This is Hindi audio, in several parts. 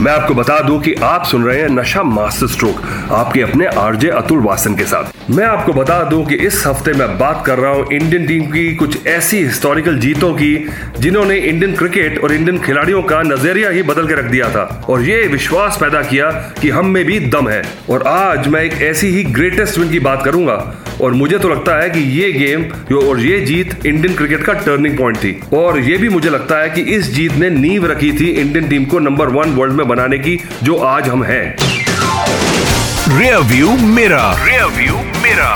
मैं आपको बता दूँ कि आप सुन रहे हैं नशा मास्टर स्ट्रोक, आपके अपने आरजे अतुल वासन के साथ। मैं आपको बता दूँ कि इस हफ़्ते मैं बात कर रहा हूँ इंडियन टीम की कुछ ऐसी हिस्टोरिकल जीतों की, जिन्होंने इंडियन क्रिकेट और इंडियन खिलाड़ियों का नज़रिया ही बदल के रख दिया था और ये विश्वास पैदा किया कि हम में भी दम है। और आज मैं एक ऐसी ही ग्रेटेस्ट विन की बात करूँगा और मुझे तो लगता है कि ये गेम और ये जीत इंडियन क्रिकेट का टर्निंग पॉइंट थी। और ये भी मुझे लगता है कि इस जीत ने नींव रखी थी इंडियन टीम को नंबर वन वर्ल्ड में बनाने की जो आज हम हैं। रियर व्यू मेरा रियर व्यू मेरा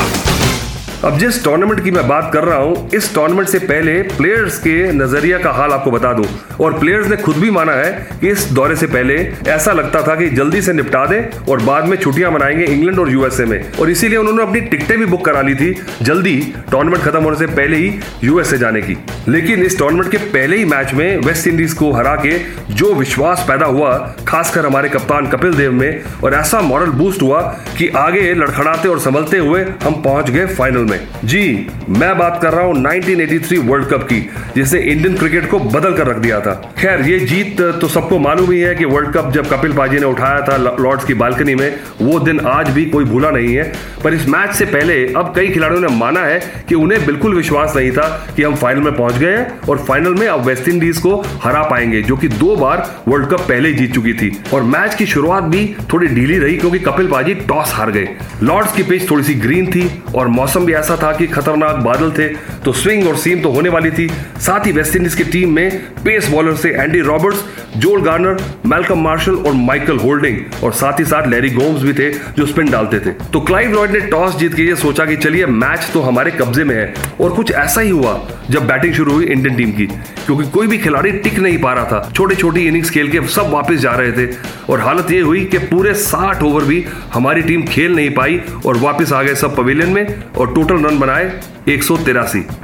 अब जिस टूर्नामेंट की मैं बात कर रहा हूँ, इस टूर्नामेंट से पहले प्लेयर्स के नज़रिया का हाल आपको बता दूँ। और प्लेयर्स ने खुद भी माना है कि इस दौरे से पहले ऐसा लगता था कि जल्दी से निपटा दें और बाद में छुट्टियाँ मनाएँगे इंग्लैंड और यूएसए में। और इसीलिए उन्होंने अपनी टिकटें भी बुक करा ली थी जल्दी टूर्नामेंट खत्म होने से पहले ही यूएसए जाने की। लेकिन इस टूर्नामेंट के पहले ही मैच में वेस्ट इंडीज को हरा के जो विश्वास पैदा हुआ, खासकर हमारे कप्तान कपिल देव में, और ऐसा मॉरल बूस्ट हुआ कि आगे लड़खड़ाते और संभलते हुए हम पहुँच गए फाइनल में। जी, मैं बात कर रहा हूँ 1983 वर्ल्ड कप की जिसने इंडियन क्रिकेट को बदल कर रख दिया था। खैर, ये जीत तो सबको मालूम ही है कि वर्ल्ड कप जब कपिल पाजी ने उठाया था लॉर्ड्स की बालकनी में, वो दिन आज भी कोई भूला नहीं है। पर इस मैच से पहले अब कई खिलाड़ियों ने माना है कि उन्हें बिल्कुल विश्वास नहीं था कि हम फाइनल में पहुँच गए हैं और फाइनल में अब वेस्ट इंडीज को हरा पाएँगे, जो कि दो बार वर्ल्ड कप पहले जीत चुकी थी। और मैच की शुरुआत भी थोड़ी ढीली रही क्योंकि कपिल पाजी टॉस हार गए। लॉर्ड्स की पिच थोड़ी सी ग्रीन थी और मौसम भी ऐसा था कि खतरनाक बादल थे तो स्विंग और सीम तो होने वाली थी। साथ ही वेस्ट इंडीज की टीम में पेस बॉलर से Andy Roberts, Joel Garner, Malcolm Marshall और माइकल होल्डिंग, और साथ ही साथ लैरी गोम्स भी थे जो स्पिन डालते थे। तो क्लाइव लॉयड ने टॉस जीत के ये सोचा कि चलिए, मैच तो हमारे कब्जे में है, और कुछ ऐसा ही हुआ जब बैटिंग शुरू हुई इंडियन टीम की, क्योंकि कोई भी खिलाड़ी टिक नहीं पा रहा था। छोटे छोटी इनिंग्स खेल के सब वापस जा रहे थे, और हालत ये हुई कि पूरे 60 ओवर भी हमारी टीम खेल नहीं पाई, और वापस आ गए सब पवेलियन में, और टोटल रन बनाए एक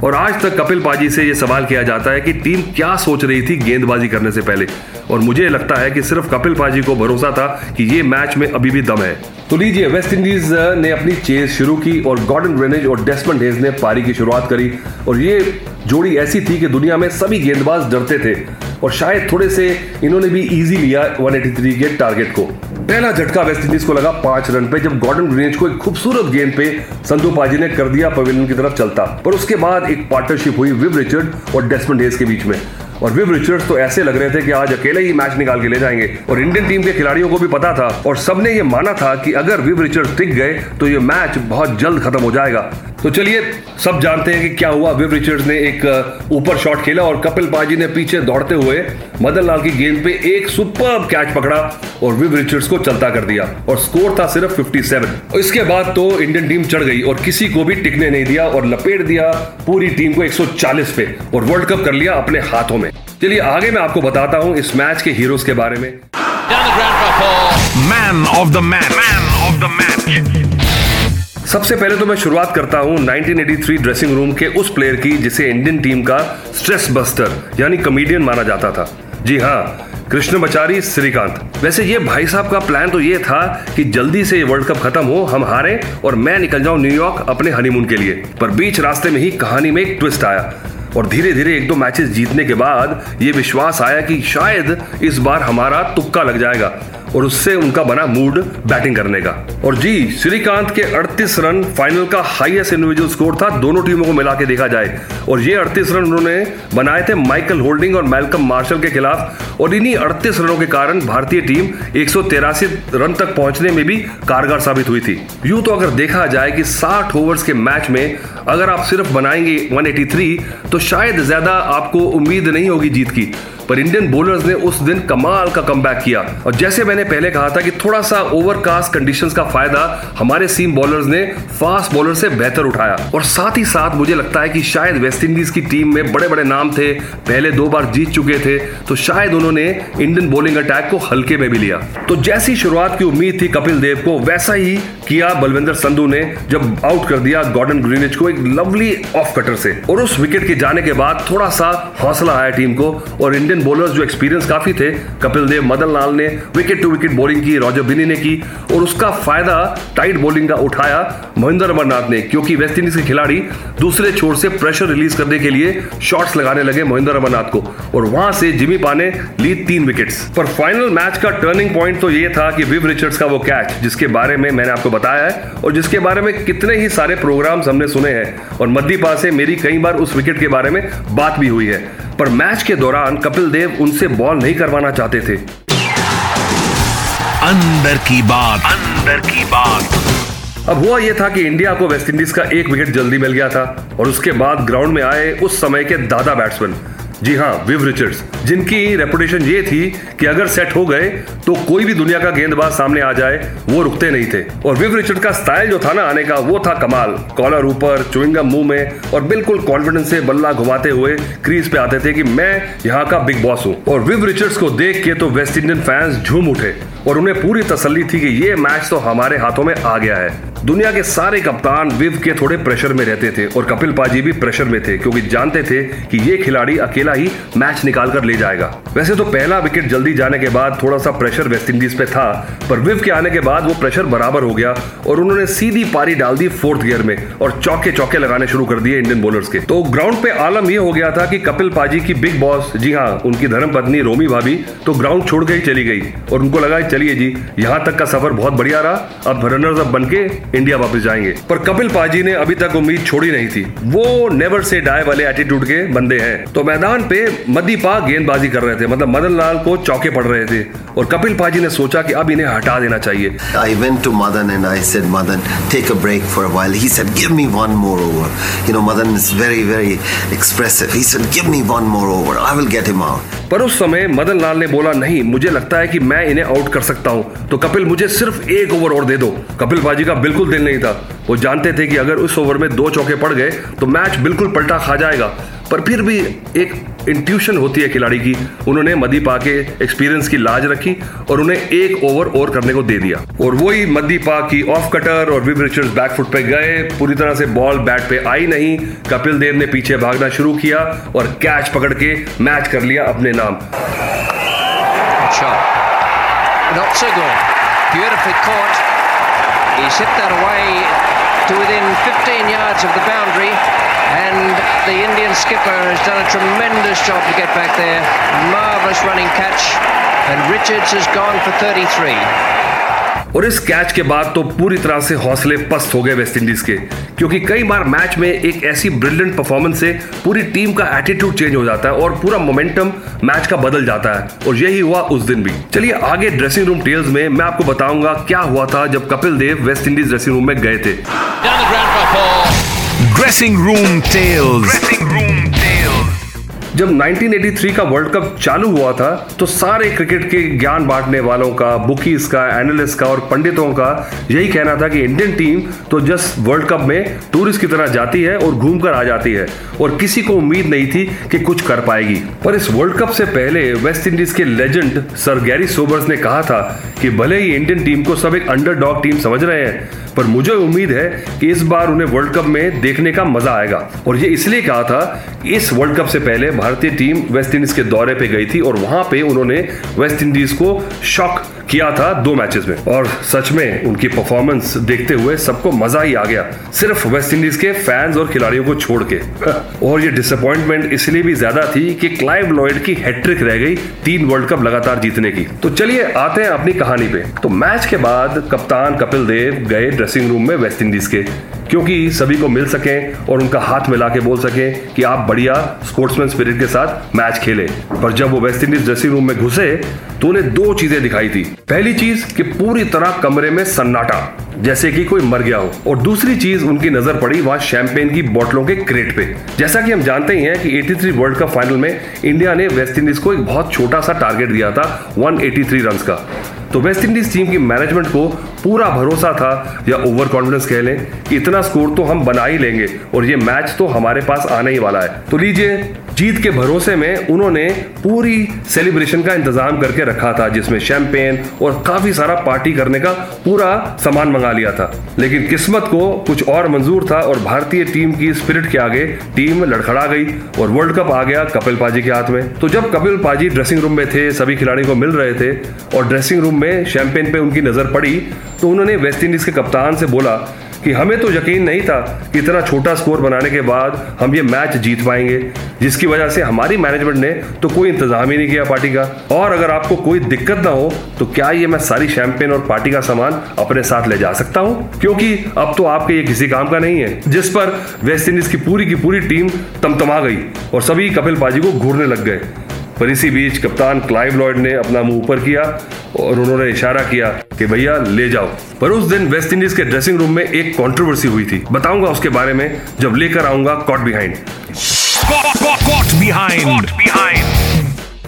और आज तक कपिल पाजी से यह सवाल किया जाता है कि टीम क्या सोच रही थी गेंदबाजी करने से पहले। और मुझे लगता है कि सिर्फ़ कपिल पाजी को भरोसा था कि ये मैच में अभी भी दम है। तो लीजिए, वेस्ट इंडीज ने अपनी चेज शुरू की और गॉर्डन ग्रेनेज और डेस्मंड हेज ने पारी की शुरुआत करी। और ये जोड़ी ऐसी थी कि दुनिया में सभी गेंदबाज डरते थे। और शायद थोड़े से इन्होंने भी इजी लिया 183 के टारगेट को। पहला झटका वेस्ट इंडीज को लगा पाँच रन पे, जब गॉर्डन ग्रीनेज को एक खूबसूरत गेंद पे संधु पाजी ने कर दिया पवेलियन की तरफ़ चलता। पर उसके बाद एक पार्टनरशिप हुई विव रिचर्ड और डेस्मंड हेज के बीच में। और विव रिचर्ड्स तो ऐसे लग रहे थे कि आज अकेले ही मैच निकाल के ले जाएँगे। और इंडियन टीम के खिलाड़ियों को भी पता था। और सबने ये माना था कि अगर विव रिचर्ड्स टिक गए तो ये मैच बहुत जल्द खत्म हो जाएगा। तो चलिए सब जानते हैं कि क्या हुआ। विव रिचर्ड्स ने एक ऊपर शॉट खेला और कपिल पाजी ने पीछे दौड़ते हुए मदन लाल की गेंद पे एक सुपर कैच पकड़ा और विव रिचर्ड्स को चलता कर दिया और स्कोर था सिर्फ़ 57 और इसके बाद तो इंडियन टीम चढ़ गई और किसी को भी टिकने नहीं दिया और लपेट दिया पूरी टीम को 140 पे और वर्ल्ड कप कर लिया अपने हाथों में। चलिए आगे मैं आपको बताता हूँ इस मैच के हीरोज के बारे में। Man of the match man of the match सबसे पहले तो मैं शुरुआत करता हूँ 1983 ड्रेसिंग रूम के उस प्लेयर की, जिसे इंडियन टीम का स्ट्रेस बस्टर यानी कॉमेडियन माना जाता था। जी हाँ कृष्ण बचारी, श्रीकांत। वैसे ये भाई साहब का प्लान तो ये था कि जल्दी से ये वर्ल्ड कप खत्म हो, हम हारे और मैं निकल जाऊँ न्यूयॉर्क अपने हनीमून के लिए। पर बीच रास्ते में ही कहानी में एक ट्विस्ट आया। और धीरे धीरे एक दो मैचेस जीतने के बाद ये विश्वास आया कि शायद इस बार हमारा तुक्का लग जाएगा। और उससे उनका बना मूड बैटिंग करने का। और जी, श्रीकांत के 38 रन फाइनल का हाईएस्ट इंडिविजुअल स्कोर था, दोनों टीमों को मिला के देखा जाए। और ये 38 रन उन्होंने बनाए थे माइकल होल्डिंग और मेलकम मार्शल के खिलाफ। और इन्हीं 38 रनों के कारण भारतीय टीम एक रन तक पहुँचने में भी कारगर साबित हुई थी। यूँ तो अगर देखा जाए कि 60 ओवर्स के मैच में अगर आप सिर्फ़ बनाएँगे 183 तो शायद ज़्यादा आपको उम्मीद नहीं होगी जीत की। पर इंडियन बोलर्स ने उस दिन कमाल का कम किया। और जैसे मैंने पहले कहा था कि थोड़ा सा ओवरकास्ट कंडीशंस का फ़ायदा हमारे सीम बॉलर्स ने फास्ट बॉलर से बेहतर उठाया। और साथ ही साथ मुझे लगता है कि शायद वेस्ट इंडीज की टीम में बड़े बड़े नाम थे, पहले दो बार जीत चुके थे तो शायद उन्होंने इंडियन बॉलिंग अटैक को हल्के में भी लिया। तो जैसी शुरुआत की उम्मीद थी कपिल देव को, वैसा ही किया बलविंदर संधू ने, जब आउट कर दिया गॉर्डन ग्रीनिज को एक लवली ऑफ़ कटर से। और उस विकेट के जाने के बाद थोड़ा सा हौसला आया टीम को, और इंडियन बॉलर्स जो एक्सपीरियंस काफ़ी थे, कपिल देव, मदन लाल ने विकेट टू विकेट बॉलिंग की रॉजर बिनी ने की, और उसका फ़ायदा टाइट बॉलिंग का उठाया महेंद्र अमरनाथ ने, क्योंकि वेस्ट इंडीज के खिलाड़ी दूसरे छोर से प्रेशर रिलीज़ करने के लिए शॉट्स लगाने लगे महेंद्र अमरनाथ को, और वहाँ से जिमी पाने ली तीन विकेट्स पर फाइनल मैच का टर्निंग पॉइंट तो ये था कि विव रिचर्ड्स का वो कैच जिसके बारे में मैंने आपको बताया है, और जिसके बारे में कितने ही सारे प्रोग्राम्स हमने सुने हैं, और मध्यपा से मेरी कई बार उस विकेट के बारे में बात भी हुई है। पर मैच के दौरान कपिल देव उनसे बॉल नहीं करवाना चाहते थे। अंदर की बात। अंदर की बात। अब हुआ यह था कि इंडिया को वेस्टइंडीज का एक विकेट जल्दी मिल गया था और उसके बाद ग्राउंड में आए उस समय के दादा बैट्समैन। जी हाँ विव रिचर्ड्स जिनकी रेपुटेशन ये थी कि अगर सेट हो गए तो कोई भी दुनिया का गेंदबाज सामने आ जाए, वो रुकते नहीं थे। और विव रिचर्ड का स्टाइल जो था ना आने का, वो था कमाल। कॉलर ऊपर चुविंगम मुँह में, और बिल्कुल कॉन्फिडेंस से बल्ला घुमाते हुए क्रीज पे आते थे कि मैं यहाँ का बिग बॉस हूँ। और विव रिचर्ड्स को देख के तो वेस्ट इंडियन फैंस झूम उठे। और उन्हें पूरी तसल्ली थी कि ये मैच तो हमारे हाथों में आ गया है। दुनिया के सारे कप्तान विव के थोड़े प्रेशर में रहते थे और कपिल पाजी भी प्रेशर में थे, क्योंकि जानते थे कि ये खिलाड़ी अकेला ही मैच निकाल कर ले जाएगा। वैसे तो पहला विकेट जल्दी जाने के बाद थोड़ा सा प्रेशर वेस्ट इंडीज पे था, पर विव के आने के बाद वो प्रेशर बराबर हो गया और उन्होंने सीधी पारी डाल दी फोर्थ गियर में और चौके चौके लगाने शुरू कर दिए इंडियन बॉलर्स के। तो ग्राउंड पे आलम यह हो गया था कि कपिल पाजी की बिग बॉस, जी हाँ उनकी धर्म पत्नी रोमी भाभी तो ग्राउंड छोड़ के चली गई और उनको लगा चलिए जी, यहाँ तक का सफ़र बहुत बढ़िया रहा। अब रनर्स अब बन के इंडिया वापस जाएँगे। पर कपिल पाजी ने अभी तक उम्मीद छोड़ी नहीं थी। वो नेवर से डाई वाले एटीट्यूड के बंदे हैं। तो मैदान पे मदीपा गेंदबाजी कर रहे थे। मतलब मदन लाल को चौके पड़ रहे थे। और कपिल पाजी ने सोचा कि अब इन्हें हटा देना चाहिए। I went to Madan and I said Madan take a break for a while he said give me one more over you know Madan is very very expressive he said give me one more over I will get him out पर उस समय मदन लाल ने बोला, नहीं, मुझे लगता है कि मैं इन्हें आउट कर सकता हूँ। तो कपिल, मुझे सिर्फ़ एक ओवर और दे दो। कपिल बाजी का बिल्कुल दिल नहीं था। वो जानते थे कि अगर उस ओवर में दो चौके पड़ गए तो मैच बिल्कुल पलटा खा जाएगा। पर फिर भी एक इंट्यूशन होती है खिलाड़ी की। उन्होंने मदीपा के एक्सपीरियंस की लाज रखी और उन्हें एक ओवर और करने को दे दिया। और वही मदीपा की ऑफ़ कटर और विव रिचर्ड्स बैकफुट पे गए। पूरी तरह से बॉल बैट पे आई नहीं। कपिल देव ने पीछे भागना शुरू किया और कैच पकड़ के मैच कर लिया अपने नाम। Not so good. Beautifully caught. He's hit that away to within 15 yards of the boundary. And the Indian skipper has done a tremendous job to get back there. Marvellous running catch. And Richards has gone for 33. और इस कैच के बाद तो पूरी तरह से हौसले पस्त हो गए वेस्ट इंडीज के क्योंकि कई बार मैच में एक ऐसी ब्रिलियंट परफॉर्मेंस से पूरी टीम का एटीट्यूड चेंज हो जाता है और पूरा मोमेंटम मैच का बदल जाता है। और यही हुआ उस दिन भी। चलिए आगे ड्रेसिंग रूम टेल्स में मैं आपको बताऊँगा क्या हुआ था जब Kapil Dev West Indies dressing room में गए थे। Dressing room tales dressing room जब 1983 का वर्ल्ड कप चालू हुआ था तो सारे क्रिकेट के ज्ञान बांटने वालों का, बुकीज का, एनालिस्ट का और पंडितों का यही कहना था कि इंडियन टीम तो जस्ट वर्ल्ड कप में टूरिस्ट की तरह जाती है और घूम कर आ जाती है और किसी को उम्मीद नहीं थी कि कुछ कर पाएगी। पर इस वर्ल्ड कप से पहले वेस्ट इंडीज के लेजेंड सर गैरी सोबर्स ने कहा था कि भले ही इंडियन टीम को सब एक अंडरडॉग टीम समझ रहे हैं पर मुझे उम्मीद है कि इस बार उन्हें वर्ल्ड कप में देखने का मज़ा आएगा। और ये इसलिए कहा था इस वर्ल्ड कप से पहले भारतीय टीम वेस्ट इंडीज के दौरे पे गई थी और वहाँ पे उन्होंने वेस्ट इंडीज को शॉक किया था दो मैचेस में। और सच में उनकी परफॉर्मेंस देखते हुए सबको मज़ा ही आ गया। सिर्फ़ वेस्ट इंडीज के फैंस और खिलाड़ियों को छोड़ के। और ये डिसअपॉइंटमेंट इसलिए भी ज़्यादा थी कि क्लाइव लॉयड की हैट्रिक रह गई तीन वर्ल्ड कप लगातार जीतने की। तो चलिए आते हैं अपनी कहानी पे। तो मैच के बाद कप्तान कपिल देव गए ड्रेसिंग रूम में वेस्ट इंडीज के। क्योंकि सभी को मिल सके और उनका हाथ मिला के बोल सके कि आप बढ़िया स्पोर्ट्समैन स्पिरिट के साथ मैच खेले। पर जब वो वेस्ट इंडीज ड्रेसिंग रूम में घुसे तो उन्हें दो चीज़ें दिखाई थी। पहली चीज़, कि पूरी तरह कमरे में सन्नाटा, जैसे कि कोई मर गया हो। और दूसरी चीज़, उनकी नज़र पड़ी वहाँ शैंपेन की बोतलों के क्रेट पे। जैसा कि हम जानते ही हैं कि 83 वर्ल्ड कप फाइनल में इंडिया ने वेस्ट इंडीज को एक बहुत छोटा सा टारगेट दिया था 183 रन का। तो वेस्ट इंडीज टीम की मैनेजमेंट को पूरा भरोसा था, या ओवर कॉन्फिडेंस कह लें, कि इतना स्कोर तो हम बना ही लेंगे, और ये मैच तो हमारे पास आने ही वाला है। तो लीजिए जीत के भरोसे में उन्होंने पूरी सेलिब्रेशन का इंतज़ाम करके रखा था, जिसमें शैंपेन और काफ़ी सारा पार्टी करने का पूरा सामान मंगा लिया था। लेकिन किस्मत को कुछ और मंजूर था और भारतीय टीम की स्पिरिट के आगे टीम लड़खड़ा गई और वर्ल्ड कप आ गया कपिल पाजी के हाथ में। तो जब कपिल पाजी ड्रेसिंग रूम में थे, सभी खिलाड़ियों को मिल रहे थे और ड्रेसिंग रूम में शैंपेन पे उनकी नज़र पड़ी तो उन्होंने वेस्ट इंडीज के कप्तान से बोला कि हमें तो यकीन नहीं था कि इतना छोटा स्कोर बनाने के बाद हम ये मैच जीत पाएँगे, जिसकी वजह से हमारी मैनेजमेंट ने तो कोई इंतज़ाम ही नहीं किया पार्टी का। और अगर आपको कोई दिक्कत ना हो तो क्या ये मैं सारी शैंपेन और पार्टी का सामान अपने साथ ले जा सकता हूँ? क्योंकि अब तो आपके ये किसी काम का नहीं है, जिस पर वेस्ट इंडीज की पूरी की पूरी टीम तमतमा गई और सभी कपिल पाजी को घूरने लग गए। पर इसी बीच कप्तान क्लाइव लॉयड ने अपना मुँह ऊपर किया और उन्होंने इशारा किया कि भैया ले जाओ। पर उस दिन वेस्ट इंडीज के ड्रेसिंग रूम में एक कंट्रोवर्सी हुई थी। बताऊँगा उसके बारे में जब लेकर आऊँगा कॉट बिहाइंड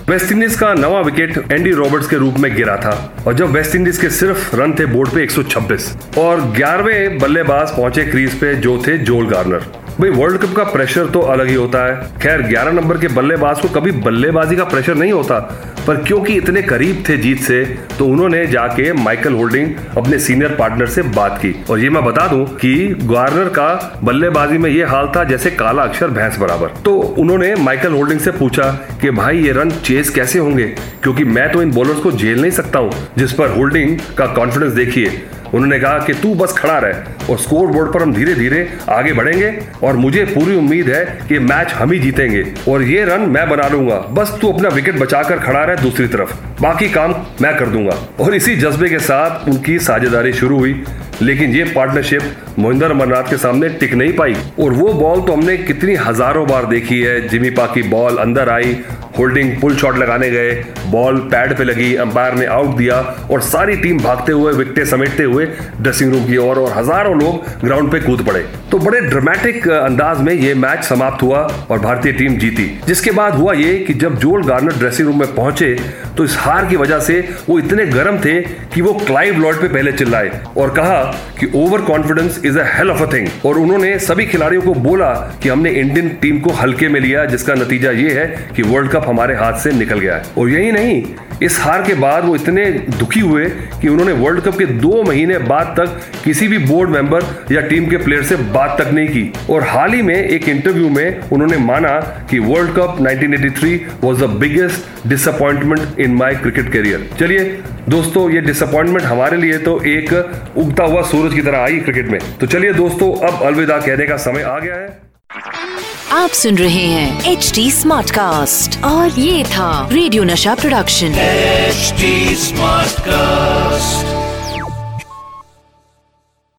वेस्ट इंडीज का नवा विकेट एंडी रॉबर्ट्स के रूप में गिरा था और जब वेस्ट इंडीज के सिर्फ़ रन थे बोर्ड पे 126 और 11वें बल्लेबाज पहुँचे क्रीज पे जो थे जोल गार्नर। भाई वर्ल्ड कप का प्रेशर तो अलग ही होता है। खैर 11 नंबर के बल्लेबाज को कभी बल्लेबाजी का प्रेशर नहीं होता, पर क्योंकि इतने करीब थे जीत से तो उन्होंने जाके माइकल होल्डिंग अपने सीनियर पार्टनर से बात की। और ये मैं बता दूँ कि गार्नर का बल्लेबाजी में ये हाल था जैसे काला अक्षर, भैंस बराबर। तो उन्होंने माइकल होल्डिंग से पूछा कि, भाई, ये रन चेस कैसे होंगे? क्योंकि मैं तो इन बॉलर्स को झेल नहीं सकता हूँ, जिस पर होल्डिंग का कॉन्फिडेंस देखिए। उन्होंने कहा कि, तू बस खड़ा रहे। और स्कोर बोर्ड पर हम धीरे धीरे आगे बढ़ेंगे और मुझे पूरी उम्मीद है कि मैच हम ही जीतेंगे। और ये रन मैं बना लूँगा। बस तू अपना विकेट बचाकर खड़ा रहे दूसरी तरफ़। बाकी काम मैं कर दूँगा। और इसी जज्बे के साथ उनकी साझेदारी शुरू हुई। लेकिन ये पार्टनरशिप मोहिंदर अमरनाथ के सामने टिक नहीं पाई। और वो बॉल तो हमने कितनी हज़ारों बार देखी है। जिमी पा की बॉल अंदर आई होल्डिंग पुल शॉट लगाने गए बॉल पैड पे लगी अंपायर ने आउट दिया। और सारी टीम भागते हुए विकटे समेटते हुए ड्रेसिंग रूम की ओर। और, और हज़ारों लोग ग्राउंड पे कूद पड़े। तो बड़े ड्रामेटिक अंदाज में ये मैच समाप्त हुआ और भारतीय टीम जीती। जिसके बाद हुआ ये कि जब जोल गार्नर ड्रेसिंग रूम में पहुँचे तो इस हार की वजह से वो इतने गर्म थे कि वो क्लाइव लॉर्ड पे पहले चिल्लाए और कहा कि overconfidence is a hell of a thing और उन्होंने सभी खिलाड़ियों को बोला कि हमने इंडियन टीम को हल्के में लिया, जिसका नतीजा ये है कि वर्ल्ड कप हमारे हाथ से निकल गया है। और यही नहीं, इस हार के बाद वो इतने दुखी हुए कि उन्होंने वर्ल्ड कप के दो महीने बाद तक किसी भी बोर्ड मेंबर या टीम के प्लेयर से बात तक नहीं की। और हाल ही में एक इंटरव्यू में उन्होंने माना कि World Cup 1983 was the biggest disappointment in my cricket career चलिए दोस्तों ये डिसअपॉइंटमेंट हमारे लिए तो एक उगता हुआ सूरज की तरह आई क्रिकेट में। तो चलिए दोस्तों अब अलविदा कहने का समय आ गया है। आप सुन रहे हैं एच डी स्मार्ट कास्ट और ये था रेडियो नशा प्रोडक्शन एच स्मार्ट कास्ट